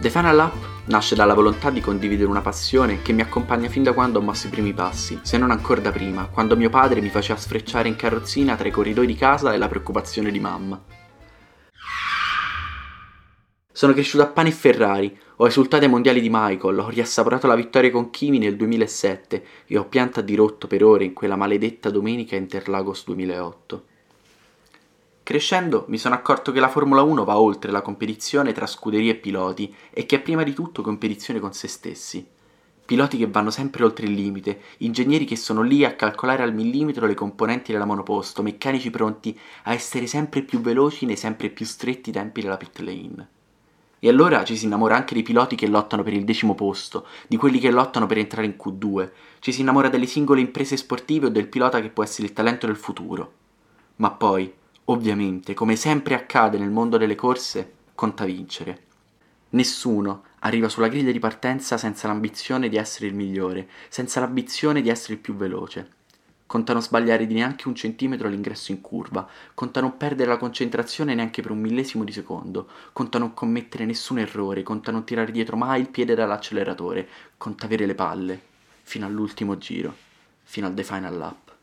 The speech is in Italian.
The Final Lap nasce dalla volontà di condividere una passione che mi accompagna fin da quando ho mosso i primi passi, se non ancora da prima, quando mio padre mi faceva sfrecciare in carrozzina tra i corridoi di casa e la preoccupazione di mamma. Sono cresciuto a pane e Ferrari, ho esultato ai mondiali di Michael, ho riassaporato la vittoria con Kimi nel 2007 e ho pianta di rotto per ore in quella maledetta domenica Interlagos 2008. Crescendo mi sono accorto che la Formula 1 va oltre la competizione tra scuderie e piloti e che è prima di tutto competizione con se stessi. Piloti che vanno sempre oltre il limite, ingegneri che sono lì a calcolare al millimetro le componenti della monoposto, meccanici pronti a essere sempre più veloci nei sempre più stretti tempi della pit lane. E allora ci si innamora anche dei piloti che lottano per il decimo posto, di quelli che lottano per entrare in Q2, ci si innamora delle singole imprese sportive o del pilota che può essere il talento del futuro. Ma poi, Ovviamente, come sempre accade nel mondo delle corse, conta vincere. Nessuno arriva sulla griglia di partenza senza l'ambizione di essere il migliore, senza l'ambizione di essere il più veloce. Conta non sbagliare di neanche un centimetro all'ingresso in curva, conta non perdere la concentrazione neanche per un millesimo di secondo, conta non commettere nessun errore, conta non tirare dietro mai il piede dall'acceleratore, conta avere le palle, fino all'ultimo giro, fino al The Final Lap.